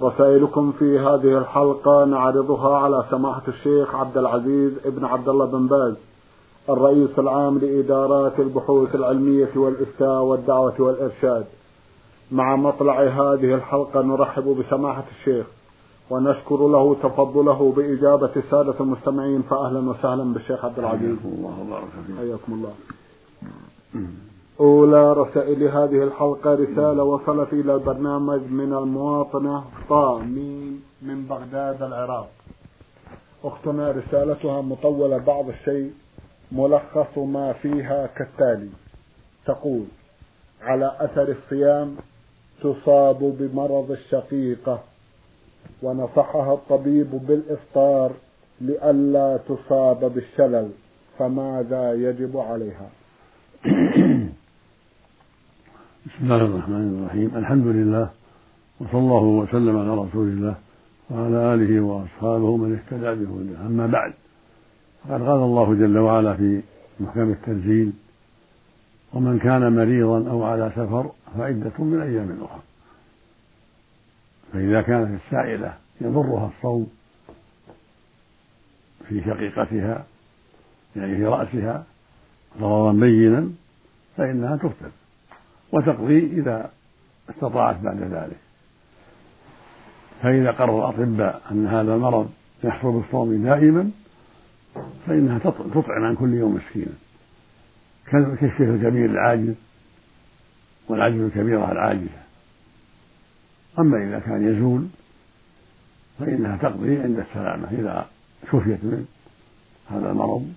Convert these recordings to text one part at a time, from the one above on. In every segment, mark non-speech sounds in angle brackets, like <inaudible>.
رسائلكم في هذه الحلقة نعرضها على سماحة الشيخ عبد العزيز ابن عبد الله بن باز الرئيس العام لإدارات البحوث العلمية والإفتاء والدعوة والإرشاد. مع مطلع هذه الحلقة نرحب بسماحة الشيخ ونشكر له تفضله بإجابة السادة المستمعين فأهلا وسهلا بالشيخ عبد العزيز. الله فيك حياكم الله. <clears throat> أولى رسائل هذه الحلقة رسالة وصلت إلى البرنامج من المواطنة طامين من بغداد العراق. أختنا رسالتها مطولة بعض الشيء ملخص ما فيها كالتالي. تقول على أثر الصيام تصاب بمرض الشقيقة ونصحها الطبيب بالإفطار لئلا تصاب بالشلل فماذا يجب عليها؟ بسم الله الرحمن الرحيم. الحمد لله وصلى الله وسلم على رسول الله وعلى آله وأصحابه من اهتدى بهداه. أما بعد فقد قال الله جل وعلا في محكم التنزيل ومن كان مريضا أو على سفر فعدة من أيام أخرى. فإذا كانت السائلة يضرها الصوم في شقيقتها يعني في رأسها ضررا بينا فإنها تفطر وتقضي إذا استطاعت بعد ذلك. فإذا قرر الأطباء أن هذا المرض يحصل بالصوم دائما فإنها تطعم عن كل يوم مسكينا. كالشيخ الكبير العاجز والعجز الكبيرة العاجزة. أما إذا كان يزول فإنها تقضي عند السلامة. إذا شفيت من هذا المرض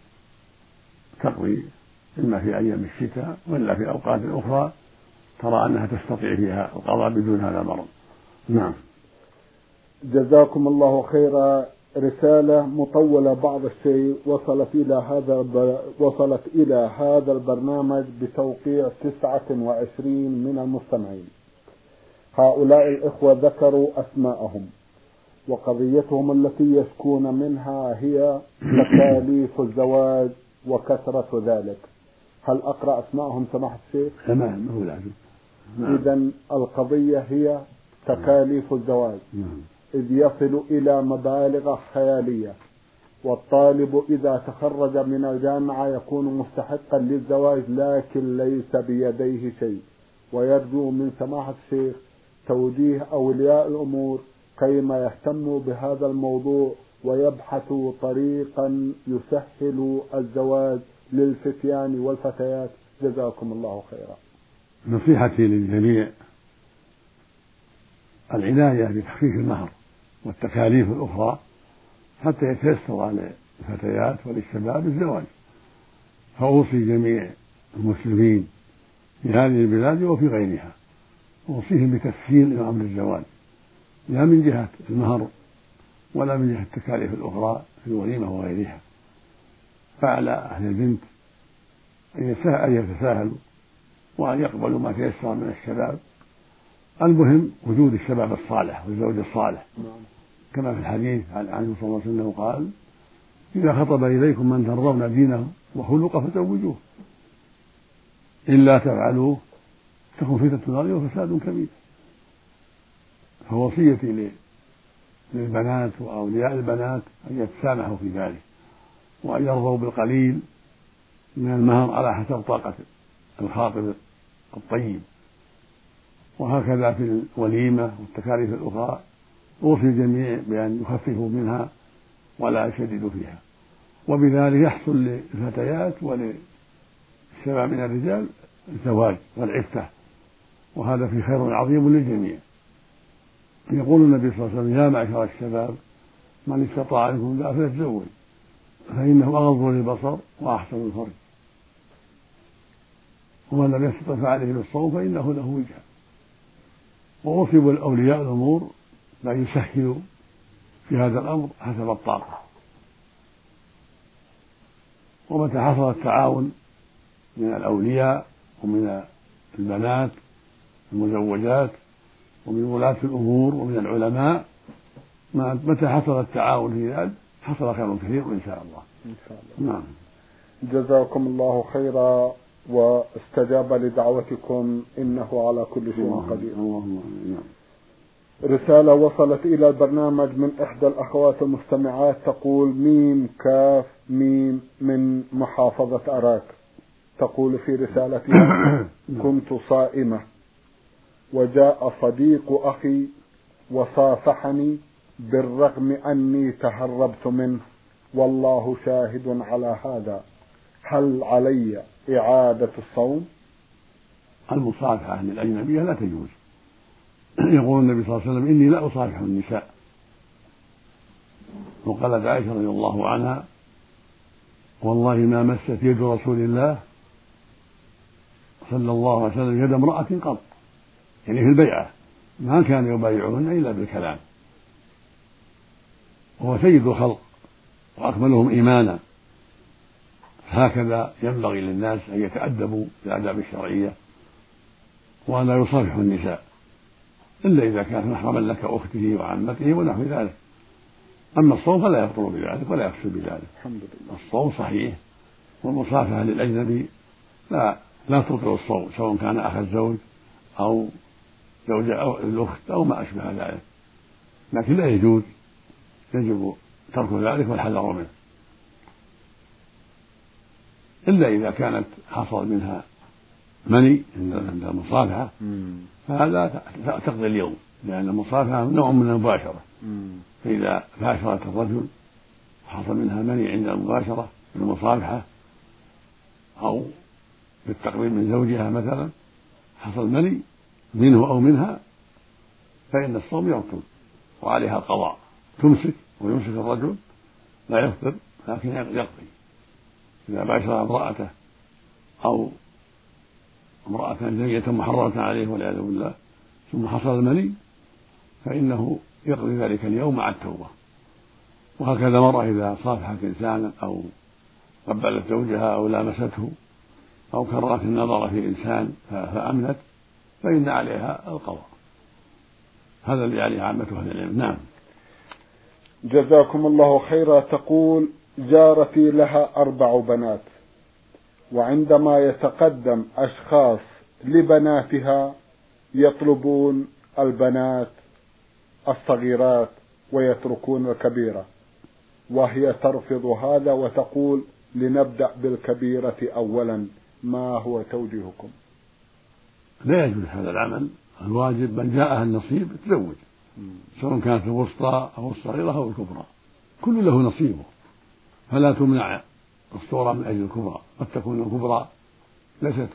تقضي إما في أيام الشتاء وإلا في أوقات أخرى. ترى أنها تستطيع فيها القضاء بدون هذا المرض نعم جزاكم الله خيرا رسالة مطولة بعض الشيء وصلت إلى هذا وصلت إلى هذا البرنامج بتوقيع 29 من المستمعين. هؤلاء الإخوة ذكروا أسماءهم وقضيتهم التي يشكون منها هي تكاليف الزواج وكثرة ذلك. هل أقرأ أسماءهم سماحة الشيخ؟ تمام هو لازم. إذا القضية هي تكاليف الزواج. نعم. إذ يصل إلى مبالغ خيالية والطالب إذا تخرج من الجامعة يكون مستحقا للزواج لكن ليس بيديه شيء. ويرجو من سماحة الشيخ توجيه أولياء الأمور كيما يهتموا بهذا الموضوع ويبحثوا طريقا يسهل الزواج للفتيان والفتيات. جزاكم الله خيرا. نصيحتي للجميع العناية بتخفيف المهر والتكاليف الأخرى حتى يتيسر على الفتيات وللشباب الزواج فأوصي جميع المسلمين في هذه البلاد وفي غيرها أوصيهم بتسهيل أمر الزواج. لا من جهة المهر ولا من جهة التكاليف الأخرى في الوليمة وغيرها. فعلى أهل البنت أن يتساهلوا وأن يقبلوا ما تيسر من الشباب. المهم وجود الشباب الصالح والزوج الصالح. كما في الحديث عن عنه صلى الله عليه وسلم قال إذا خطب إليكم من ترضون دينه وخلقه فزوجوه. إلا تفعلوه تكون فتنة الأرض وفساد كبير. فوصيتي للبنات وأولياء البنات أن يتسامحوا في ذلك وأن يرضوا بالقليل من المهر على حسب طاقة الخاطب. الطيب. وهكذا في الوليمة والتكاليف الأخرى. أوصي الجميع بأن يخففوا منها ولا يشددوا فيها. وبذلك يحصل للفتيات وللشباب من الرجال الزواج والعفة. وهذا في خير عظيم للجميع. يقول النبي صلى الله عليه وسلم يا معشر الشباب من استطاع منكم فليتزوج فإنه أغض للبصر وأحسن الفرج. ومن لم يستطع فعليه بالصوم فإنه له وجهة وأوصي أولياء الأمور بأن يسهلوا في هذا الأمر حسب الطاقة. ومتى حصل التعاون من الأولياء ومن البنات المزوجات ومن ولاة الأمور ومن العلماء متى حصل التعاون في ذلك حصل خير كثير إن شاء الله. إن شاء الله. نعم. جزاكم الله خيرا. واستجاب لدعوتكم إنه على كل شيء قدير. اللهم نعم. رسالة وصلت إلى البرنامج من إحدى الأخوات المستمعات تقول ميم كاف ميم من محافظة أراك. تقول في رسالتها كنت صائمة. وجاء صديق أخي وصافحني بالرغم أني تهربت منه. والله شاهد على هذا. هل علي إعادة الصوم؟ المصافحة للأجنبية لا تجوز. يقول النبي صلى الله عليه وسلم إني لا أصافح النساء. وقالت عائشة رضي الله عنها والله ما مست يد رسول الله صلى الله عليه وسلم يد امرأة قط. يعني في البيعة. ما كان يبايعهن إلا بالكلام. وهو سيد الخلق وأكملهم إيمانا. هكذا ينبغي للناس أن يتأدبوا بالآداب الشرعية وأن لا يصافحوا النساء إلا إذا كانت محرما لك أخته وعمته ونحو ذلك. أما الصوم فلا يفطر بذلك ولا يفسد بذلك. الحمد لله. الصوم صحيح والمصافحة للأجنبي لا لا تبطل الصوم سواء كان أخ الزوج أو زوج أو الأخت أو ما أشبه ذلك. لكن لا يجوز يجب ترك ذلك والحذر منه. إلا إذا كانت حصل منها مني عند المصافحة فهذا تقضي اليوم لأن المصافحة نوع من المباشرة. فإذا باشرت الرجل حصل منها مني عند المباشرة المصافحة أو بالتقريب من زوجها مثلا حصل مني منه أو منها فإن الصوم يبطل وعليها القضاء تمسك ويمسك الرجل لا يفطر لكن يقضي. إذا باشر امرأته أو امرأة زوجة محرمة عليه والعياذ بالله ثم حصل المني فإنه يقضي ذلك اليوم مع التوبة. وهكذا مرة إذا صافحت إنسانا أو قبلت زوجها أو لامسته أو كررت النظر في إنسان فأمنت فإن عليها القضاء. هذا الذي عليه عامة أهل العلم. نعم. جزاكم الله خيرا. تقول جارتي لها أربع بنات. وعندما يتقدم أشخاص لبناتها يطلبون البنات الصغيرات ويتركون الكبيرة. وهي ترفض هذا وتقول لنبدأ بالكبيرة أولا ما هو توجيهكم؟ لا يجوز هذا العمل. الواجب من جاءها النصيب تزوج سواء كانت الوسطى أو الصغيرة أو الكبرى. كل له نصيبه. فلا تمنع الصورة من أجل الكبرى. قد تكون الكبرى ليست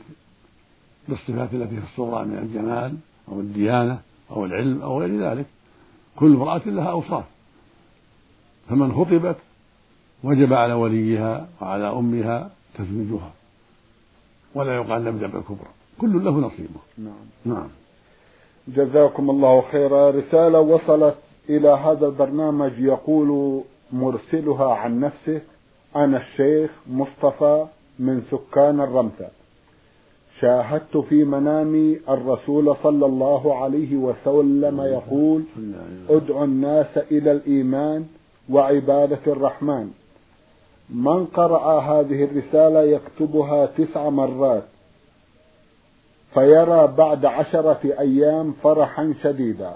بالصفات التي في الصورة من الجمال أو الديانة أو العلم أو غير ذلك. كل امرأة لها أوصاف. فمن خطبت وجب على وليها وعلى أمها تزويجها. ولا يقال نبدأ بالكبرى كل له نصيبه. نعم. نعم. جزاكم الله خيرا. رسالة وصلت إلى هذا البرنامج يقول مرسلها عن نفسه أنا الشيخ مصطفى من سكان الرمثة. شاهدت في منامي الرسول صلى الله عليه وسلم يقول ادعوا الناس إلى الإيمان وعبادة الرحمن. من قرأ هذه الرسالة يكتبها تسع مرات فيرى بعد عشرة أيام فرحا شديدا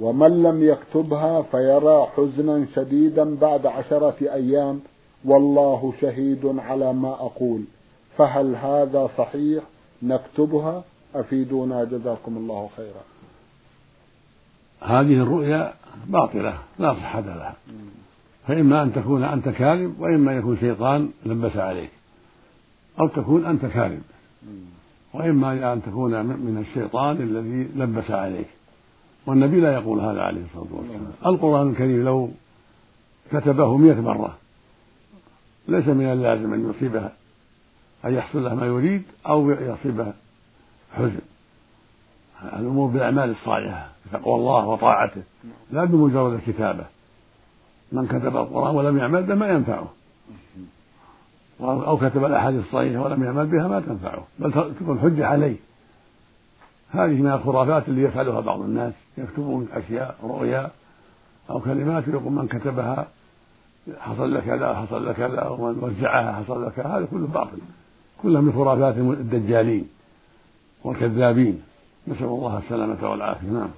ومن لم يكتبها فيرى حزنا شديدا بعد عشرة أيام والله شهيد على ما أقول. فهل هذا صحيح؟ نكتبها. أفيدونا. جزاكم الله خيرا. هذه الرؤيا باطلة لا صحة لها. فإما أن تكون أنت كاذب وإما أن يكون شيطان لبس عليك. أو تكون أنت كاذب. وإما أن تكون من الشيطان الذي لبس عليك. والنبي لا يقول هذا عليه الصلاة والسلام. القرآن الكريم لو كتبه مئة مرة ليس من اللازم أن يصيبه أن يحصل له ما يريد أو يصيبه حزن. الأمور بالأعمال الصالحة تقوى الله وطاعته لا بمجرد الكتابة. من كتب القرآن ولم يعمل به ما ينفعه. أو كتب الأحاديث الصحيحة ولم يعمل بها ما تنفعه. بل تكون حجة عليه. هذه من الخرافات اللي يفعلها بعض الناس يكتبون أشياء رؤيا أو كلمات يقول من كتبها حصل لك كذا حصل لك كذا ومن وزعها حصل لك هذا كله باطل. كله من خرافات الدجالين والكذابين. نسأل الله السلامة والعافية. نعم.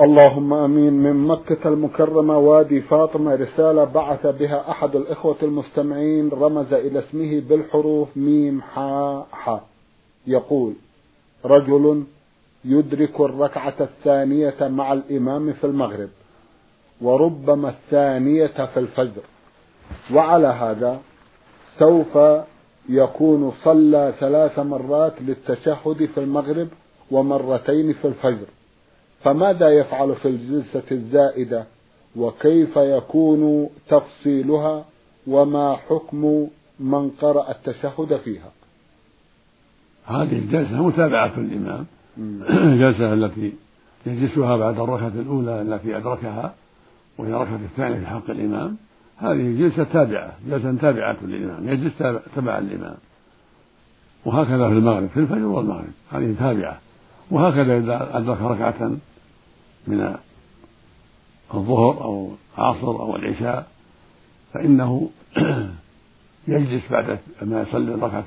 اللهم آمين. من مكة المكرمة وادي فاطمة رسالة بعث بها أحد الإخوة المستمعين رمز إلى اسمه بالحروف ميم حاء حاء يقول رجل يدرك الركعة الثانية مع الإمام في المغرب وربما الثانية في الفجر. وعلى هذا سوف يكون صلى ثلاث مرات للتشهد في المغرب ومرتين في الفجر. فماذا يفعل في الجلسة الزائدة؟ وكيف يكون تفصيلها؟ وما حكم من قرأ التشهد فيها؟ هذه الجلسة متابعة الإمام <clears throat> الجلسة التي يجلسها بعد الركعة الأولى التي أدركها وهي الركعة الثانية في حق الإمام. هذه جلسة تابعة جلسة تابعة للإمام يجلس تبع الإمام وهكذا في المغرب في الفجر والمغرب هذه تابعة. وهكذا إذا أدرك ركعة من الظهر أو العصر أو العشاء فإنه <clears throat> يجلس بعد ما يصلي الركعة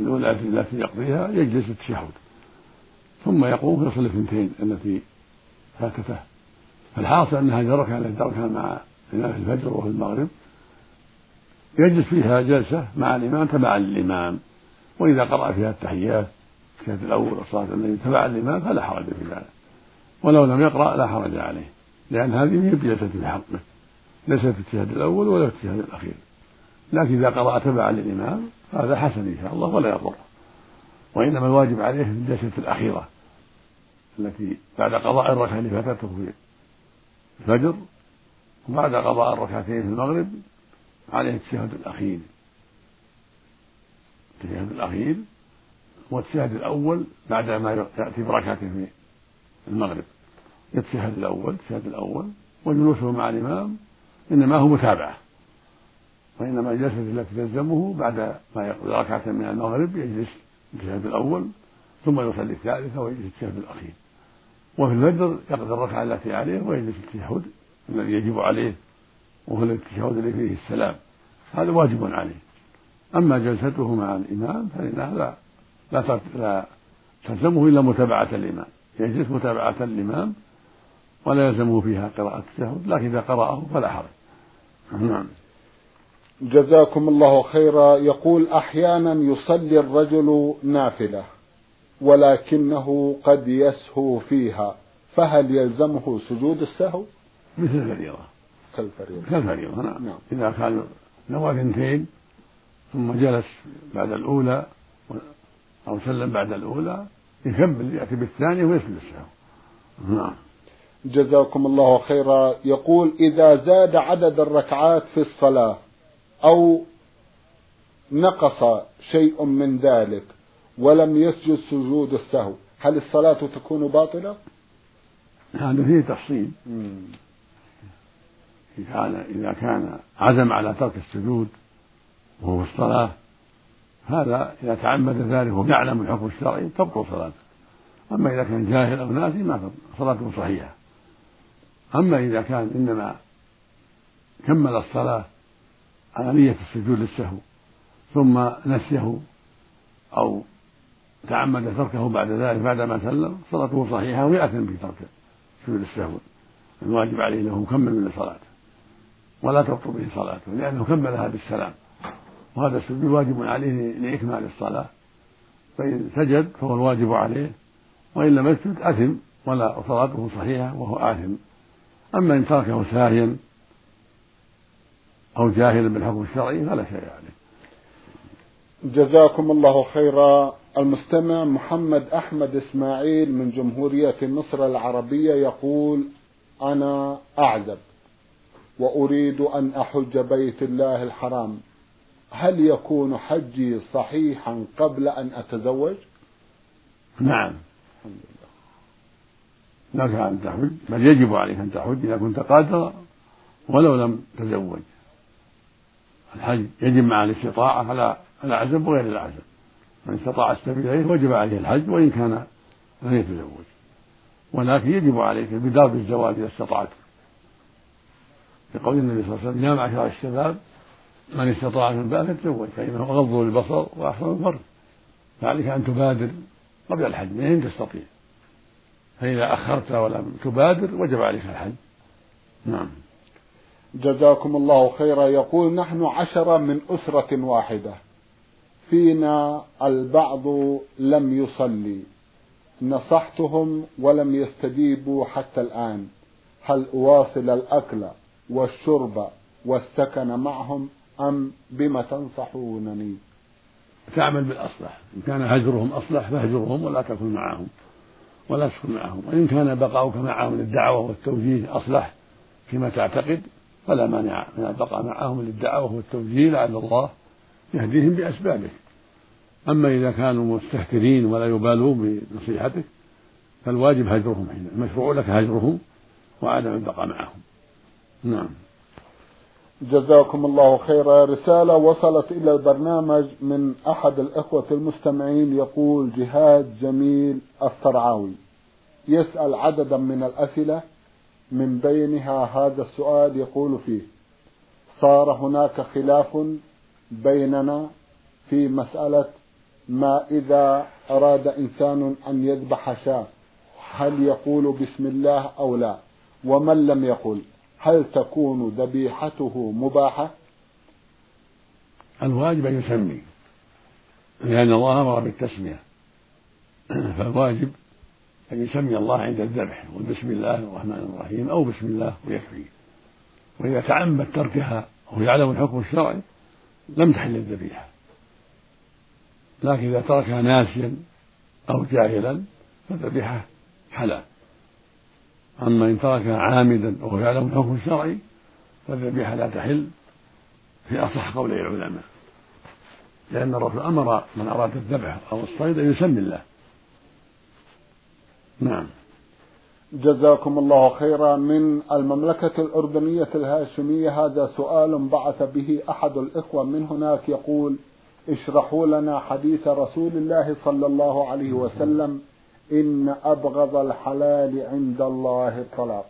الأولى التي يقضيها يجلس التشهد. ثم يقوم فيصلي الثنتين التي فاتته. فالحاصل أن هذه الركعة التي تركها مع في الفجر وفي المغرب. يجلس فيها جلسة مع الإمام تبعا للإمام. وإذا قرأ فيها التحيات التحيات الأول والصلاة التي تبع الإمام فلا حرج في ذلك. ولو لم يقرأ لا حرج عليه لأن هذه هي بجلسة في حقه ليست في الاجتهاد الأول ولا في الاجتهاد الأخير. لكن إذا قرأ تبعا للإمام هذا حسن إن شاء الله ولا يضر. وإنما الواجب عليه في الجلسة الأخيرة التي بعد قضاء الركعة اللي فاتته في الفجر وبعد قضاء الركعتين في المغرب عليه التشهد الأخير. التشهد الأخير والتشهد الأول بعد ما يأتي بركعة في المغرب. يتشهد الأول التشهد الأول وجلوسه مع الإمام إنما هو متابعة وإنما الجلسة التي تلزمه بعد ما يقضي ركعة من المغرب يجلس التشهد الأول ثم يصلي الثالثة ويجلس التشهد الأخير. وفي الفجر يقضي الركعة التي عليه ويجلس التشهد الذي يجب عليه وهو التشهد الذي فيه السلام هذا واجب عليه. أما جلسته مع الإمام فإنها لا لا لا تلزمه إلا متابعة الإمام. يجلس متابعة للإمام ولا يلزمه فيها قراءة التشهد لكن إذا قرأه فلا حرج. نعم. جزاكم الله خيرا. يقول أحيانا يصلي الرجل نافلة ولكنه قد يسهو فيها فهل يلزمه سجود السهو؟ مثل الفريضة. كالفريضة. كالفريضة نعم. نعم. إذا كان نوى اثنتين ثم جلس بعد الأولى أو سلم بعد الأولى يكمل يأتي بالثانية ويسجد السهو. نعم. جزاكم الله خيرا. يقول إذا زاد عدد الركعات في الصلاة أو نقص شيء من ذلك ولم يسجد سجود السهو هل الصلاة تكون باطلة؟ هذا فيه تفصيل. كان إذا كان عزم على ترك السجود وهو في الصلاة هذا إذا تعمد ذلك ويعلم الحكم الشرعي تبطل صلاته. أما إذا كان جاهل أو ناسي ما صلاته صحيحة. أما إذا كان إنما كمل الصلاة على نية السجود للسهو ثم نسيه أو تعمد تركه بعد ذلك بعدما سلم صلاته صحيحة ويأثم في ترك سجود السهو الواجب عليه أنه مكمل من صلاته. ولا تبطل به صلاته لأنه كملها بالسلام وهذا السجود واجب عليه لإكمال الصلاة. فإن سجد فهو الواجب عليه وإن لم يسجد أثم ولا صلاته صحيحة وهو آثم. أما إن تركه ساهيا أو جاهلا بالحكم الشرعي فلا شيء عليه. جزاكم الله خيرا. المستمع محمد أحمد إسماعيل من جمهورية مصر العربية يقول أنا أعزب. وأريد أن أحج بيت الله الحرام. هل يكون حجي صحيحا قبل أن أتزوج؟ نعم. الحمد لله لك أن تحج بل يجب عليك أن تحج إذا كنت قادرا ولو لم تزوج. الحج يجب مع الاستطاعة على العزم وغير العزم من استطاع السبيل إليه وجب عليه الحج وإن كان لم يتزوج. ولكن يجب عليك البدار بالزواج إذا استطعت. لقول النبي صلى الله عليه وسلم يا معشر الشباب من استطاع من الباء فليتزوج فإنه أغض للبصر وأحسن الفرج فعليك أن تبادر قبل الحج من أين تستطيع؟ فإذا أخرت ولم تبادر وجب عليك الحج. نعم. جزاكم الله خيرا. يقول نحن عشرة من أسرة واحدة. فينا البعض لم يصلي. نصحتهم ولم يستجيبوا حتى الآن. هل أواصل الأكل والشرب والسكن معهم أم بما تنصحونني؟ تعمل بالأصلح. إن كان هجرهم أصلح فاهجرهم ولا تكن معهم. ولا تكن معهم. وإن كان بقاؤك معهم للدعوة والتوجيه أصلح فيما تعتقد فلا مانع من البقاء معهم للدعوة والتوجيه لعل الله يهديهم بأسبابه. أما إذا كانوا مستهترين ولا يبالون بنصيحتك فالواجب هجرهم حين المشروع لك هجرهم وعدم البقاء معهم. نعم. جزاكم الله خيرا. رسالة وصلت إلى البرنامج من أحد الإخوة المستمعين يقول جهاد جميل الصرعاوي. يسأل عددا من الأسئلة من بينها هذا السؤال يقول فيه صار هناك خلاف بيننا في مسألة ما إذا أراد إنسان أن يذبح شاة هل يقول بسم الله أو لا؟ ومن لم يقل؟ هل تكون ذبيحته مباحة؟ الواجب أن يسمي لأن الله أمر بالتسمية. <clears throat> فالواجب أن يسمي الله عند الذبح بسم الله الرحمن الرحيم أو بسم الله ويكفي. وإذا تعمد تركها وهو يعلم الحكم الشرعي لم تحل الذبيحة. لكن إذا تركها ناسيا أو جاهلا فالذبيحة حلال. أما إن تركها عامدا وهو يعلم الحكم الشرعي فالذبيحة لا تحل في أصح قولي العلماء. لأن الرسول أمر من أراد الذبح أو الصيد أن يسمي الله. نعم. جزاكم الله خيرا. من المملكة الأردنية الهاشمية هذا سؤال بعث به أحد الإخوة. من هناك يقول اشرحوا لنا حديث رسول الله صلى الله عليه وسلم إن أبغض الحلال عند الله الطلاق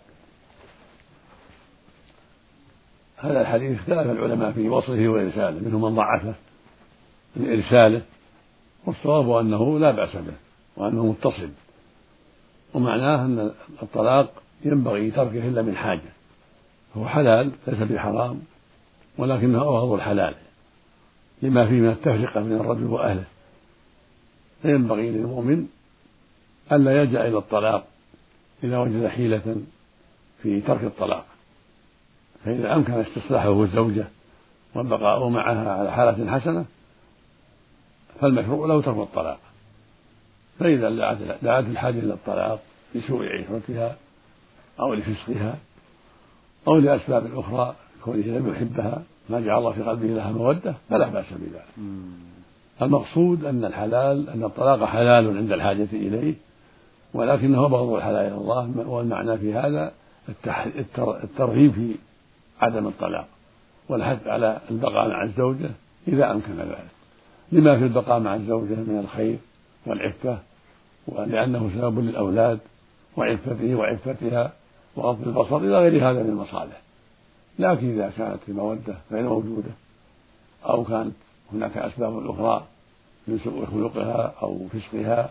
هذا الحديث اختلف العلماء في وصفه وإرساله منهم من ضعفه من إرساله والصواب أنه لا بأس به وأنه متصل. ومعناه أن الطلاق ينبغي تركه إلا من حاجة. هو حلال ليس بحرام ولكنه أبغض الحلال لما فيه من التفرقة من الرجل وأهله. فينبغي للمؤمن ألا يلجأ إلى الطلاق إذا وجد حيلة في ترك الطلاق. فإذا أمكن استصلاحه الزوجة والبقاء معها على حالة حسنة فالمشروع له ترك الطلاق. فإذا دعت الحاجة إلى الطلاق لسوء عشرتها أو لفسقها أو لأسباب أخرى كونه لم يحبها ما جعل الله في قلبه لها مودة فلا بأس بذلك. المقصود أن الحلال أن الطلاق حلال عند الحاجة إليه ولكنه بغض الحلال إلى الله والمعنى في هذا الترغيب في عدم الطلاق والحث على البقاء مع الزوجة إذا أمكن ذلك. لما في البقاء مع الزوجة من الخير والعفة ولأنه سبب للأولاد وعفته وعفتها وغض البصر إلى غير هذا من المصالح. لكن إذا كانت المودة غير موجودة أو كانت هناك أسباب أخرى من سوء خلقها أو فسقها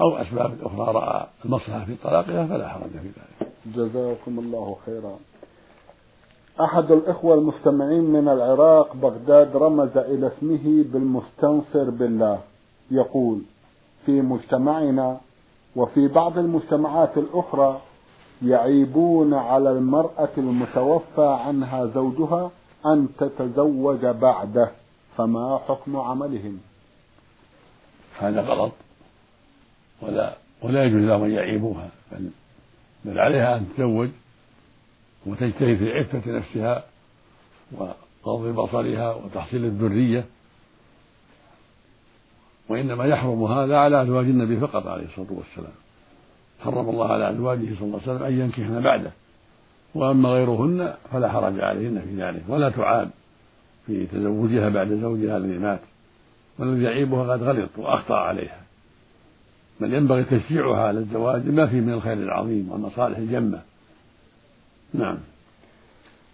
أو أسباب أخرى رأى المصلحة في طلاقها فلا حرج في ذلك. جزاكم الله خيرا. أحد الإخوة المستمعين من العراق بغداد رمز إلى اسمه بالمستنصر بالله. يقول في مجتمعنا وفي بعض المجتمعات الأخرى يعيبون على المرأة المتوفى عنها زوجها أن تتزوج بعده. فما حكم عملهم؟ هذا غلط. ولا ولا يجوز لهم أن يعيبوها بل, بل عليها أن تتزوج وتجتهد في عفة نفسها وغض بصرها وتحصيل الذرية. وإنما يحرم هذا على أزواج النبي فقط عليه الصلاة والسلام. حرم الله على أزواجه صلى الله عليه وسلم أن ينكحن بعده. وأما غيرهن فلا حرج عليهن في ذلك ولا تعاب في تزوجها بعد زوجها الذي مات. والذي يعيبها قد غلط وأخطأ عليها. بل ينبغي تشجيعها على الزواج ما فيه من الخير العظيم والمصالح الجمة نعم.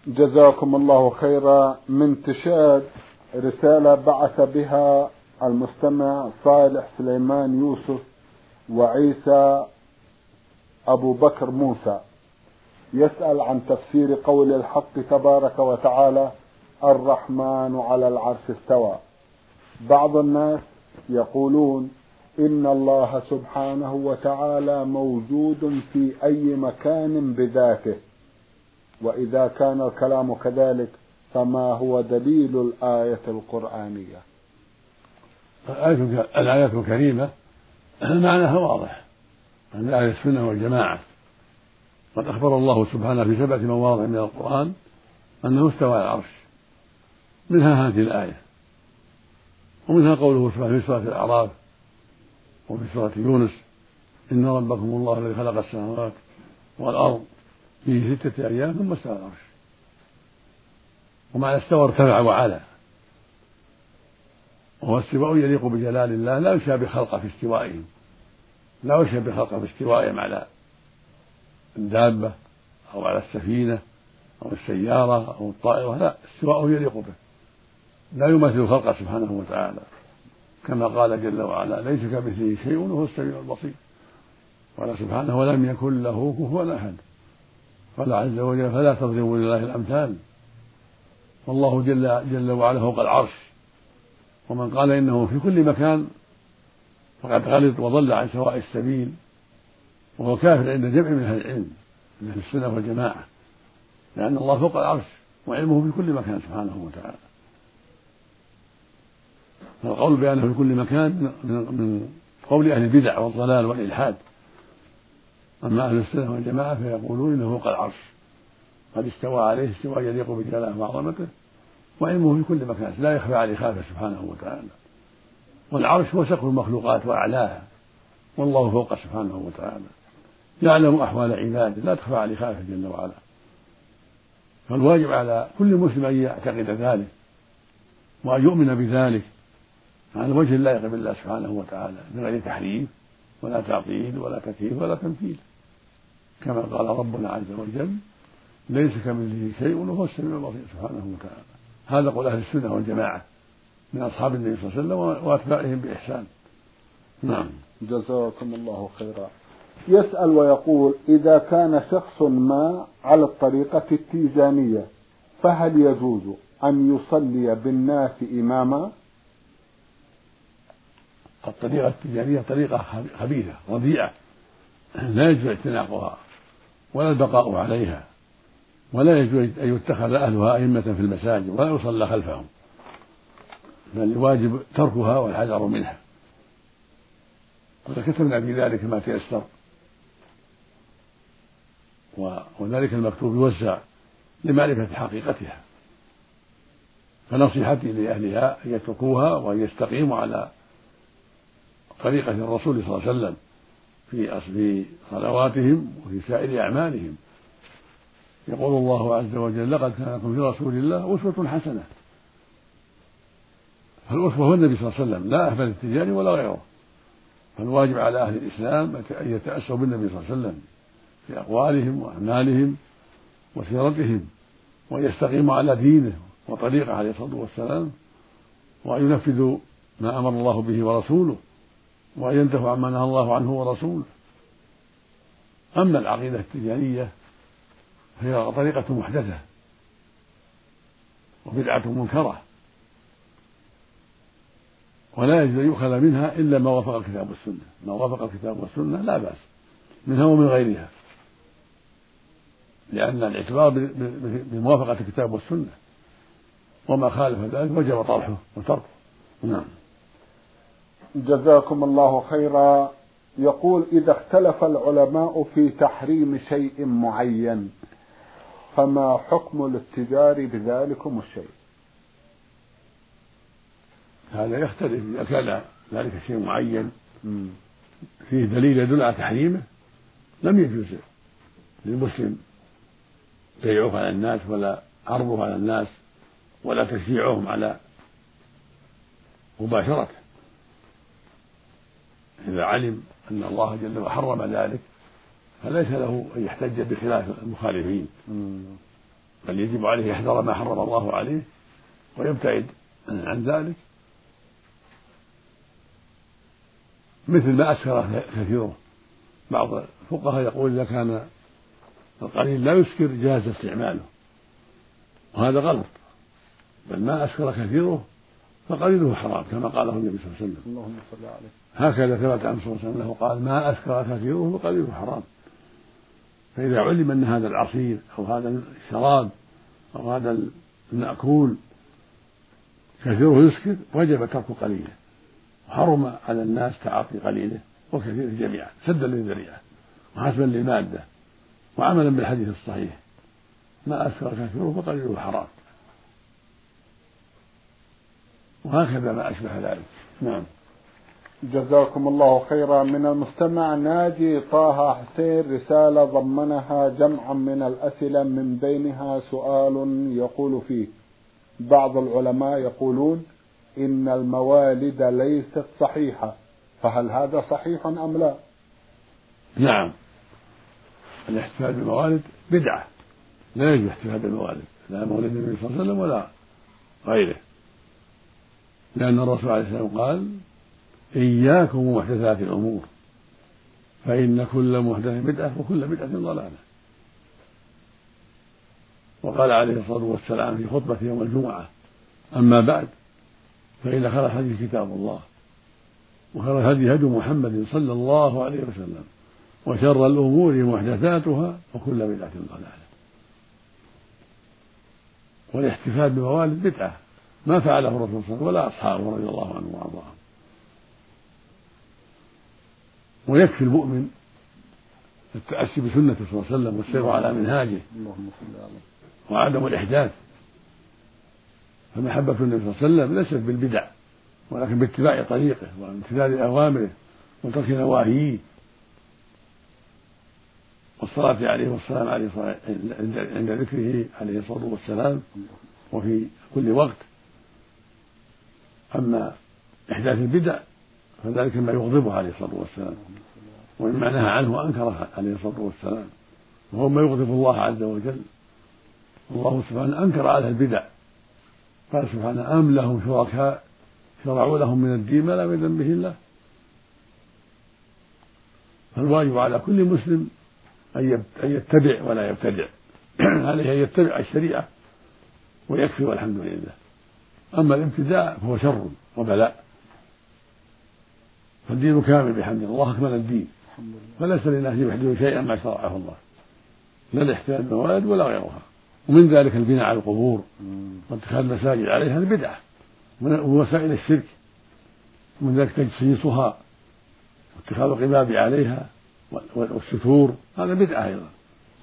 جزاكم الله خيرا. من تشاد رسالة بعث بها المستمع صالح سليمان يوسف وعيسى أبو بكر موسى. يسأل عن تفسير قول الحق تبارك وتعالى الرحمن على العرش استوى. بعض الناس يقولون إن الله سبحانه وتعالى موجود في أي مكان بذاته. وإذا كان الكلام كذلك فما هو دليل الآية القرآنية؟ الآية الكريمة معناها واضح. عن أهل السنة والجماعة قد أخبر الله سبحانه في سبعة مواضع من القرآن أنه استوى على العرش. منها هذه الآية ومنها قوله سبحانه في سورة الأعراف وفي سورة يونس إن ربكم الله الذي خلق السماوات والأرض في ستة أيام ثم استوى العرش. ومعنى استوى ارتفع وعلى. وهو استواء يليق بجلال الله لا يشابه خلقه في استوائهم لا يشابه خلقه في استوائهم على الدابة أو على السفينة أو السيارة أو الطائرة لا استواءه يليق به. لا يماثل خلقه سبحانه وتعالى. كما قال جل وعلا ليس كمثله شيء وهو السميع البصير. قال سبحانه ولم يكن له كفوا أحد. قال عز وجل فلا تضربوا لله الأمثال. والله جل جل وعلا فوق العرش. ومن قال إنه في كل مكان فقد غلط وضل عن سواء السبيل. وهو كافر عند جمع من أهل العلم من أهل السنة والجماعة. لأن الله فوق العرش وعلمه في كل مكان سبحانه وتعالى. فالقول بأنه في كل مكان من قول أهل البدع والضلال والإلحاد. أما أهل السنة والجماعة فيقولون إنه فوق العرش. قد استوى عليه استواء يليق بجلاله وعظمته وعلمه في كل مكان. لا يخفى عليه خافه سبحانه وتعالى. والعرش هو سقف المخلوقات وأعلاها. والله فوق سبحانه وتعالى. يعلم أحوال عباده لا تخفى عليه خافه جل وعلا. فالواجب على كل مسلم أن يعتقد ذلك. وأن يؤمن بذلك. على الوجه اللائق بالله سبحانه وتعالى من غير تحريف ولا تعطيل ولا تكييف ولا تمثيل. كما قال ربنا عز وجل ليس كمثله شيء وهو السميع البصير سبحانه وتعالى. هذا قول أهل السنة والجماعة من أصحاب النبي صلى الله عليه وسلم وأتباعهم بإحسان. نعم. جزاكم الله خيرا. يسأل ويقول إذا كان شخص ما على الطريقة التيجانية فهل يجوز أن يصلي بالناس إماما؟ الطريقة التجارية طريقة خبيثة رضيعة لا يجوز اعتناقها ولا البقاء عليها ولا يجوز أن يتخذ أهلها أئمة في المساجد ولا يصلى خلفهم. بل الواجب تركها والحذر منها. وكتبنا في ذلك ما تيسر. وذلك المكتوب يوزع لمعرفة حقيقتها. فنصيحتي لأهلها أن يتركوها وأن يستقيموا على طريقة الرسول صلى الله عليه وسلم في في صلواتهم وفي سائر أعمالهم. يقول الله عز وجل لقد كان لكم في رسول الله أسوة حسنة. فالأسوة هو النبي صلى الله عليه وسلم لا أهبل التجاري ولا غيره. فالواجب على أهل الإسلام أن يتأسوا بالنبي صلى الله عليه وسلم في أقوالهم وأعمالهم وسيرتهم وأن يستقيموا على دينه وطريقه عليه الصلاة والسلام وأن ينفذوا ما أمر الله به ورسوله. وأن ينتهوا عما نهى الله عنه ورسوله. أما العقيدة التجارية فهي طريقة محدثة وبدعة منكرة ولا يجوز أن يؤخذ منها إلا ما وافق الكتاب والسنة. ما وافق الكتاب والسنة لا بأس منها ومن غيرها لأن الاعتبار بموافقة الكتاب والسنة وما خالف ذلك وجب طرحه وتركه. نعم. جزاكم الله خيرا. يقول إذا اختلف العلماء في تحريم شيء معين فما حكم الاتجار بذلكم الشيء؟ هذا يختلف إذا كان ذلك شيء معين. فيه دليل يدل على تحريمه؟ لم يجوز للمسلم بيعه على الناس ولا عرضه على الناس ولا تشجيعهم على مباشرته إذا علم أن الله جل وعلا حرم ذلك فليس له أن يحتج بخلاف المخالفين. بل يجب عليه يحذر ما حرم الله عليه ويبتعد عن ذلك. مثل ما أسكر كثيره بعض الفقهاء يقول إذا كان القليل لا يسكر جاز استعماله وهذا غلط. بل ما أسكر كثيره فقليله حرام كما قاله النبي صلى الله عليه وسلم. اللهم صل عليه. هكذا ثبت عن صلى الله عليه وسلم قال ما أسكر كثيره فقليله حرام. فإذا علم أن هذا العصير أو هذا الشراب أو هذا المأكول كثيره يسكر وجب ترك قليله. وحرم على الناس تعاطي قليله وكثيره جميعا سدا للذريعة وحسبا للمادة وعملا بالحديث الصحيح. ما أسكر كثيره فقليله حرام. وهكذا ما أشبه ذلك. نعم. جزاكم الله خيرا. من المستمع ناجي طه حسين رسالة ضمنها جمعا من الأسئلة من بينها سؤال يقول فيه. بعض العلماء يقولون إن الموالد ليست صحيحة. فهل هذا صحيح أم لا؟ نعم. الاحتفال بالموالد بدعة. لا يجوز الاحتفال بالموالد. لا مولد النبي صلى الله عليه وسلم ولا غيره. لأن الرسول عليه والسلام قال إياكم ومحدثات الأمور فإن كل محدث بدعة وكل بدعة ضلالة. وقال عليه الصلاة والسلام في خطبة يوم الجمعة أما بعد فإن خير الحديث كتاب الله وخير الهدي هدي محمد صلى الله عليه وسلم وشر الأمور محدثاتها وكل بدعة ضلالة. والاحتفال بموالد بدعة. ما فعله الرسول صلى الله عليه وسلم ولا أصحابه رضي الله عنهم وأرضاهم. ويكفي المؤمن التأسي بسنة صلى الله عليه وسلم والسير على منهاجه وعدم الإحداث. فمحبة النبي صلى الله عليه وسلم ليست بالبدع ولكن باتباع طريقه وامتثال أوامره وترك نواهيه. والصلاة عليه والسلام عليه عند ذكره عليه الصلاة والسلام وفي كل وقت. أما إحداث البدع فذلك ما يغضبه عليه الصلاة والسلام. ومما نهى عنه وأنكره عليه الصلاة والسلام. وهو ما يغضب الله عز وجل. الله سبحانه أنكر على البدع. قال سبحانه أم لهم شركاء شرعوا لهم من الدين ما لم يذن به الله فالواجب على كل مسلم أن يتبع ولا يبتدع. <clears throat> عليه أن يتبع الشريعة ويكفي والحمد لله. أما الابتداع فهو شر وبلاء. فالدين كامل بحمد الله أكمل الدين. فليس للناس يحدثوا شيئا ما شرعه الله. لا الاحتيال بالموالد ولا غيرها. ومن ذلك البناء على القبور واتخاذ المساجد عليها البدعة. ووسائل الشرك. ومن ذلك تجسيسها. واتخاذ القباب عليها والستور. هذا بدعة أيضا.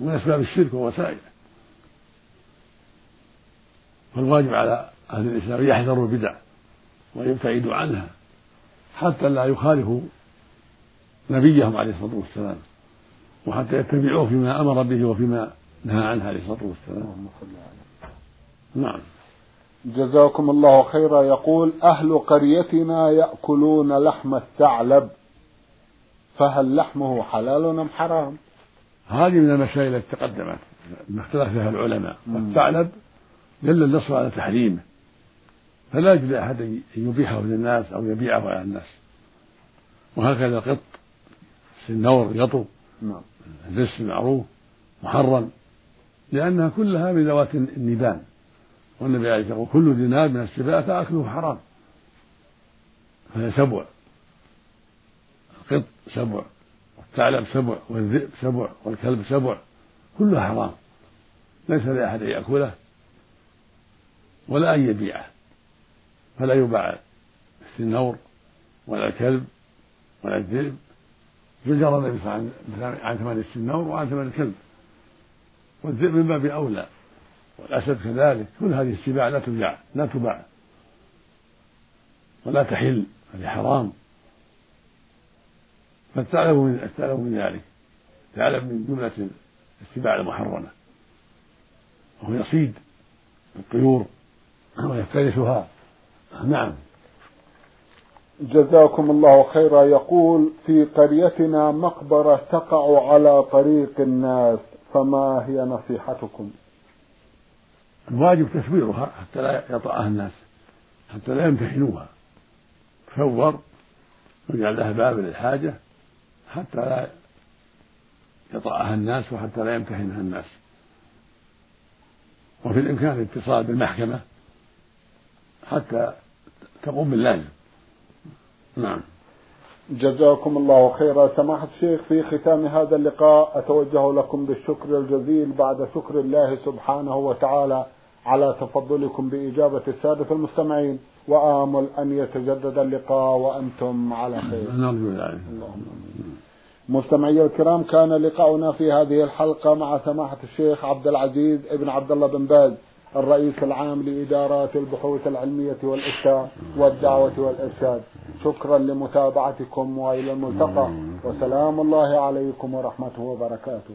ومن أسباب الشرك ووسائله. فالواجب على أهل الإسلام يحذروا البدع ويبتعدوا عنها حتى لا يخالفوا نبيهم عليه الصلاة والسلام وحتى يتبعوه فيما أمر به وفيما نهى عنه عليه الصلاة والسلام. نعم. جزاكم الله خيرا. يقول أهل قريتنا يأكلون لحم الثعلب فهل لحمه حلال أم حرام؟ هذه من المسائل التي تقدمت اختلف فيها العلماء. والثعلب دل النص على تحريمه. فلا يجوز لأحد أن يبيحه للناس أو يبيعه على الناس. وهكذا القط السنور يطو نعم. الرس المعروف محرم. لأنها كلها من ذوات النبان. والنبي عليه الصلاة والسلام كل ذي من السباع فأكله حرام. فهي سبع. القط سبع والثعلب سبع والذئب سبع والكلب سبع. كلها حرام. ليس لأحد أن يأكله ولا أن يبيعه. فلا يباع السنور ولا الكلب ولا الذئب زجر النبي صلى الله عليه وسلم عن ثمن السنور وعن ثمن الكلب. والذئب من باب أولى والأسد كذلك. كل هذه السباع لا تباع لا تباع. ولا تحل هذه حرام. فالثعلب من الثعلب من ذلك. الثعلب من جملة السباع المحرمة. وهو يصيد الطيور ويفترسها. نعم. جزاكم الله خيرا. يقول في قريتنا مقبرة تقع على طريق الناس فما هي نصيحتكم؟ الواجب تسويرها حتى لا يطأها الناس حتى لا يمتحنوها. تصور ويجعل لها باب للحاجة حتى لا يطأها الناس وحتى لا يمتحنها الناس. وفي الإمكان الاتصال بالمحكمة حتى تقوم باللازم نعم. جزاكم الله خيرا. سماحة الشيخ في ختام هذا اللقاء أتوجه لكم بالشكر الجزيل بعد شكر الله سبحانه وتعالى على تفضلكم بإجابة السادة المستمعين. وآمل أن يتجدد اللقاء وأنتم على خير. نرجو ذلك مستمعي الكرام كان لقاؤنا في هذه الحلقة مع سماحة الشيخ عبد العزيز ابن عبد الله بن باز. الرئيس العام لإدارات البحوث العلمية والإفتاء والدعوة والإرشاد. شكرا لمتابعتكم وإلى الملتقى. وسلام الله عليكم ورحمته وبركاته.